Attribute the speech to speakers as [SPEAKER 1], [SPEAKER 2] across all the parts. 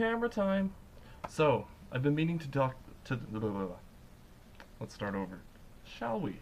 [SPEAKER 1] camera time. So, I've been meaning to talk to. Blah, blah, blah. Let's start over. Shall we?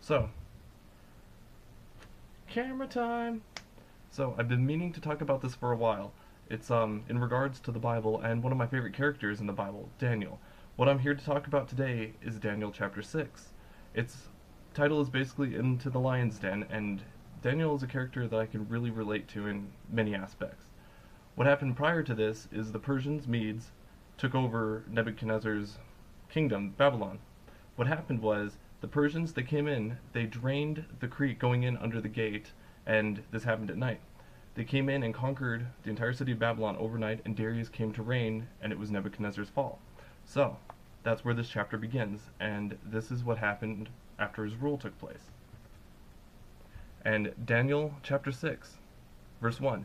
[SPEAKER 1] So, camera time. So, I've been meaning to talk about this for a while. It's um in regards to the Bible and one of my favorite characters in the Bible, Daniel. What I'm here to talk about today is Daniel chapter 6. Its title is basically Into the Lion's Den, and Daniel is a character that I can really relate to in many aspects. What happened prior to this is the Persians, Medes, took over Nebuchadnezzar's kingdom, Babylon. What happened was the Persians, they came in, they drained the creek going in under the gate, and this happened at night. They came in and conquered the entire city of Babylon overnight, and Darius came to reign, and it was Nebuchadnezzar's fall. So, that's where this chapter begins, and this is what happened after his rule took place. And Daniel chapter 6, verse 1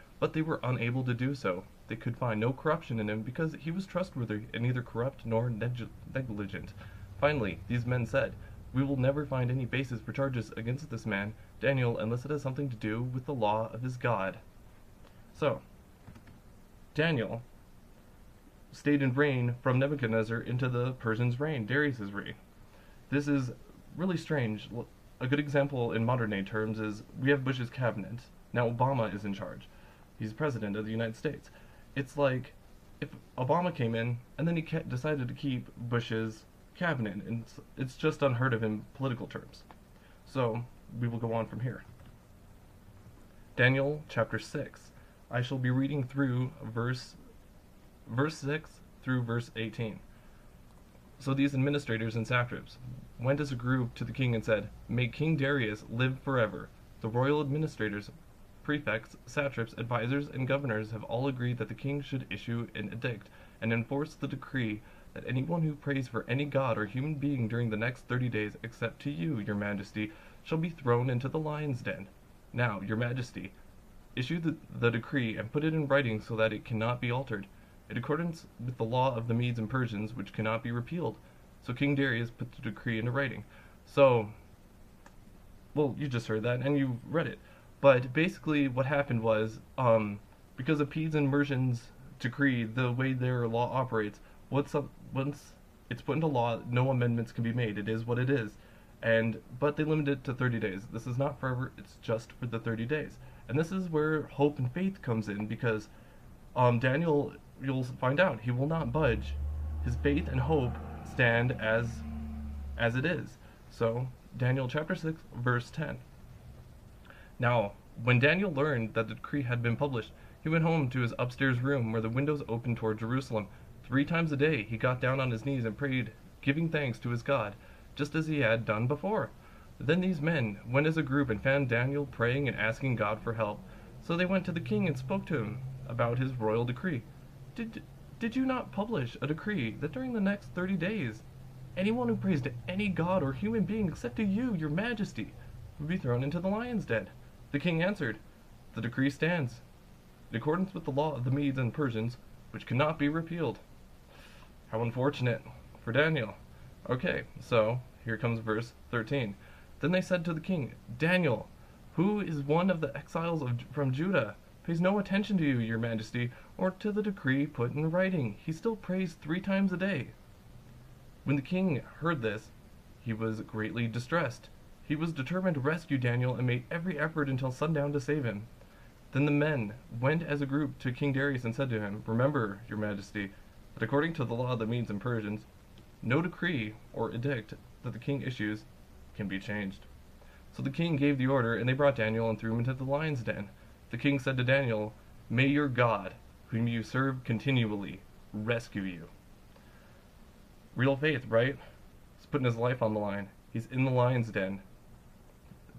[SPEAKER 1] but they were unable to do so. They could find no corruption in him because he was trustworthy and neither corrupt nor neg- negligent. Finally, these men said, We will never find any basis for charges against this man, Daniel, unless it has something to do with the law of his God. So, Daniel stayed in reign from Nebuchadnezzar into the Persians' reign, Darius' reign. This is really strange. A good example in modern day terms is we have Bush's cabinet. Now Obama is in charge. He's president of the United States. It's like if Obama came in and then he decided to keep Bush's cabinet, and it's, it's just unheard of in political terms. So we will go on from here. Daniel chapter 6. I shall be reading through verse verse 6 through verse 18. So these administrators and satraps went as a group to the king and said, May King Darius live forever. The royal administrators, prefects, satraps, advisers, and governors have all agreed that the king should issue an edict and enforce the decree that anyone who prays for any god or human being during the next thirty days, except to you, your majesty, shall be thrown into the lion's den. Now, your majesty, issue the, the decree and put it in writing so that it cannot be altered, in accordance with the law of the Medes and Persians, which cannot be repealed. So King Darius put the decree into writing. So, well, you just heard that and you read it. But basically, what happened was, um, because of Medes and Persians' decree, the way their law operates, once once it's put into law, no amendments can be made. It is what it is. And but they limit it to 30 days. This is not forever. It's just for the 30 days. And this is where hope and faith comes in because um, Daniel, you'll find out, he will not budge. His faith and hope stand as as it is. So, Daniel chapter 6 verse 10. Now, when Daniel learned that the decree had been published, he went home to his upstairs room where the windows opened toward Jerusalem. Three times a day he got down on his knees and prayed, giving thanks to his God, just as he had done before. Then these men went as a group and found Daniel praying and asking God for help. So they went to the king and spoke to him about his royal decree. Did did you not publish a decree that during the next thirty days anyone who prays to any god or human being except to you, your majesty, would be thrown into the lion's den? The king answered, The decree stands, in accordance with the law of the Medes and Persians, which cannot be repealed. How unfortunate for Daniel. Okay, so here comes verse 13. Then they said to the king, Daniel, who is one of the exiles of, from Judah, pays no attention to you, your majesty, or to the decree put in writing. He still prays three times a day. When the king heard this, he was greatly distressed. He was determined to rescue Daniel and made every effort until sundown to save him. Then the men went as a group to King Darius and said to him, Remember, your majesty, that according to the law of the Medes and Persians, no decree or edict that the king issues can be changed. So the king gave the order, and they brought Daniel and threw him into the lion's den. The king said to Daniel, May your God, whom you serve continually, rescue you. Real faith, right? He's putting his life on the line. He's in the lion's den.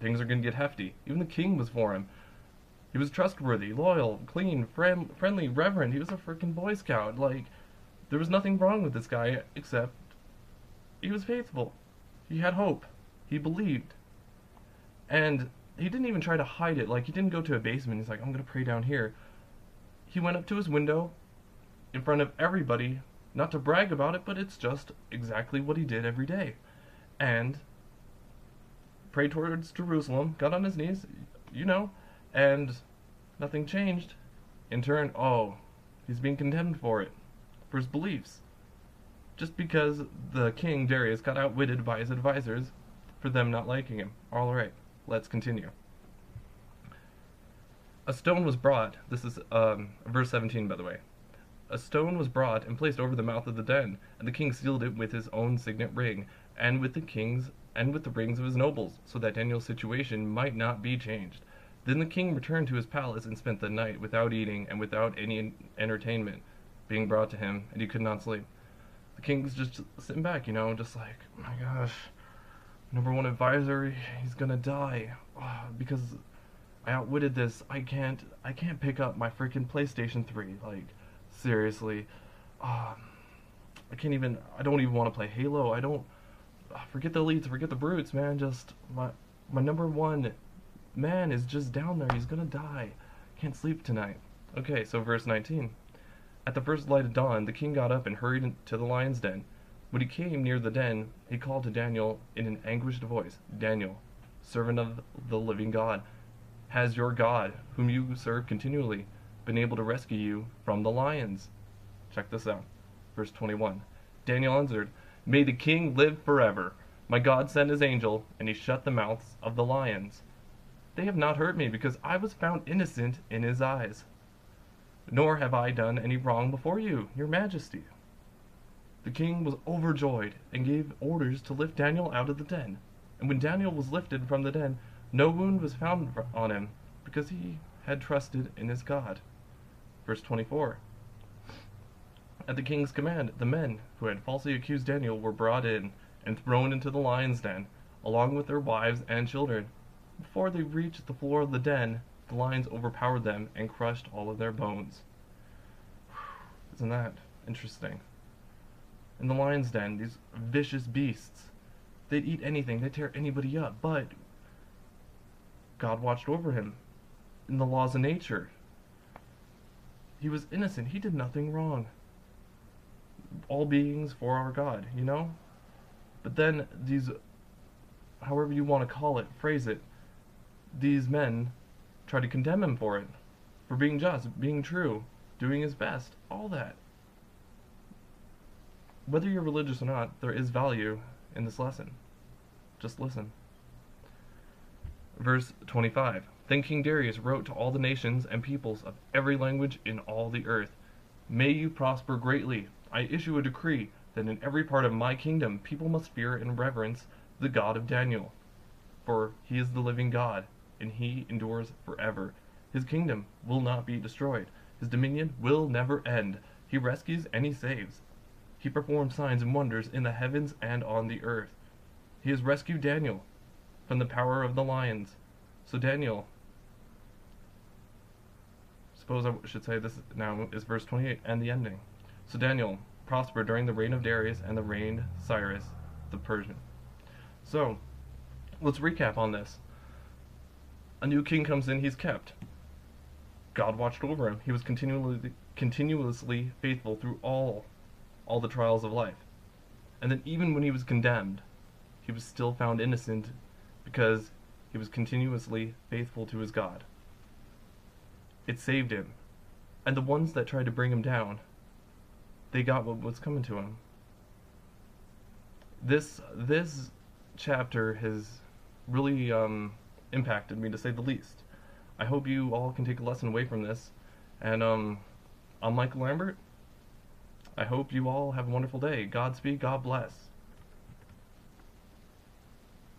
[SPEAKER 1] Things are going to get hefty. Even the king was for him. He was trustworthy, loyal, clean, friend, friendly, reverent. He was a freaking Boy Scout. Like, there was nothing wrong with this guy except he was faithful. He had hope. He believed. And he didn't even try to hide it. Like, he didn't go to a basement. He's like, I'm going to pray down here. He went up to his window in front of everybody, not to brag about it, but it's just exactly what he did every day. And prayed towards Jerusalem, got on his knees, you know, and nothing changed. In turn, oh, he's being condemned for it, for his beliefs. Just because the king, Darius, got outwitted by his advisors for them not liking him. Alright, let's continue. A stone was brought, this is um, verse 17 by the way. A stone was brought and placed over the mouth of the den, and the king sealed it with his own signet ring, and with the king's and with the rings of his nobles, so that Daniel's situation might not be changed. Then the king returned to his palace and spent the night without eating and without any entertainment being brought to him, and he could not sleep. The king's just sitting back, you know, just like, oh my gosh, number one advisor, he's gonna die oh, because I outwitted this. I can't, I can't pick up my freaking PlayStation 3. Like, seriously, um, I can't even. I don't even want to play Halo. I don't. Forget the elites. Forget the brutes, man. Just my my number one man is just down there. He's gonna die. Can't sleep tonight. Okay, so verse 19. At the first light of dawn, the king got up and hurried to the lion's den. When he came near the den, he called to Daniel in an anguished voice, Daniel, servant of the living God, has your God, whom you serve continually, been able to rescue you from the lions? Check this out. Verse 21. Daniel answered, May the king live forever. My God sent his angel, and he shut the mouths of the lions. They have not hurt me, because I was found innocent in his eyes. Nor have I done any wrong before you, your majesty. The king was overjoyed, and gave orders to lift Daniel out of the den. And when Daniel was lifted from the den, no wound was found on him, because he had trusted in his God. Verse 24. At the king's command, the men who had falsely accused Daniel were brought in and thrown into the lion's den, along with their wives and children. Before they reached the floor of the den, the lions overpowered them and crushed all of their bones. Isn't that interesting? In the lion's den, these vicious beasts, they'd eat anything, they'd tear anybody up, but God watched over him in the laws of nature. He was innocent. He did nothing wrong. All beings for our God, you know? But then these, however you want to call it, phrase it, these men try to condemn him for it. For being just, being true, doing his best, all that. Whether you're religious or not, there is value in this lesson. Just listen. Verse 25 Then King Darius wrote to all the nations and peoples of every language in all the earth May you prosper greatly. I issue a decree that in every part of my kingdom people must fear and reverence the God of Daniel. For he is the living God, and he endures forever. His kingdom will not be destroyed. His dominion will never end. He rescues and he saves. He performs signs and wonders in the heavens and on the earth. He has rescued Daniel from the power of the lions. So Daniel, suppose I should say this now is verse 28 and the ending. So Daniel prospered during the reign of Darius and the reign Cyrus the Persian. So let's recap on this. A new king comes in, he's kept. God watched over him. He was continually continuously faithful through all all the trials of life. And then even when he was condemned, he was still found innocent because he was continuously faithful to his God. It saved him. And the ones that tried to bring him down, they got what was coming to them. This this chapter has really um, impacted me to say the least. I hope you all can take a lesson away from this. And um, I'm Michael Lambert. I hope you all have a wonderful day. Godspeed. God bless.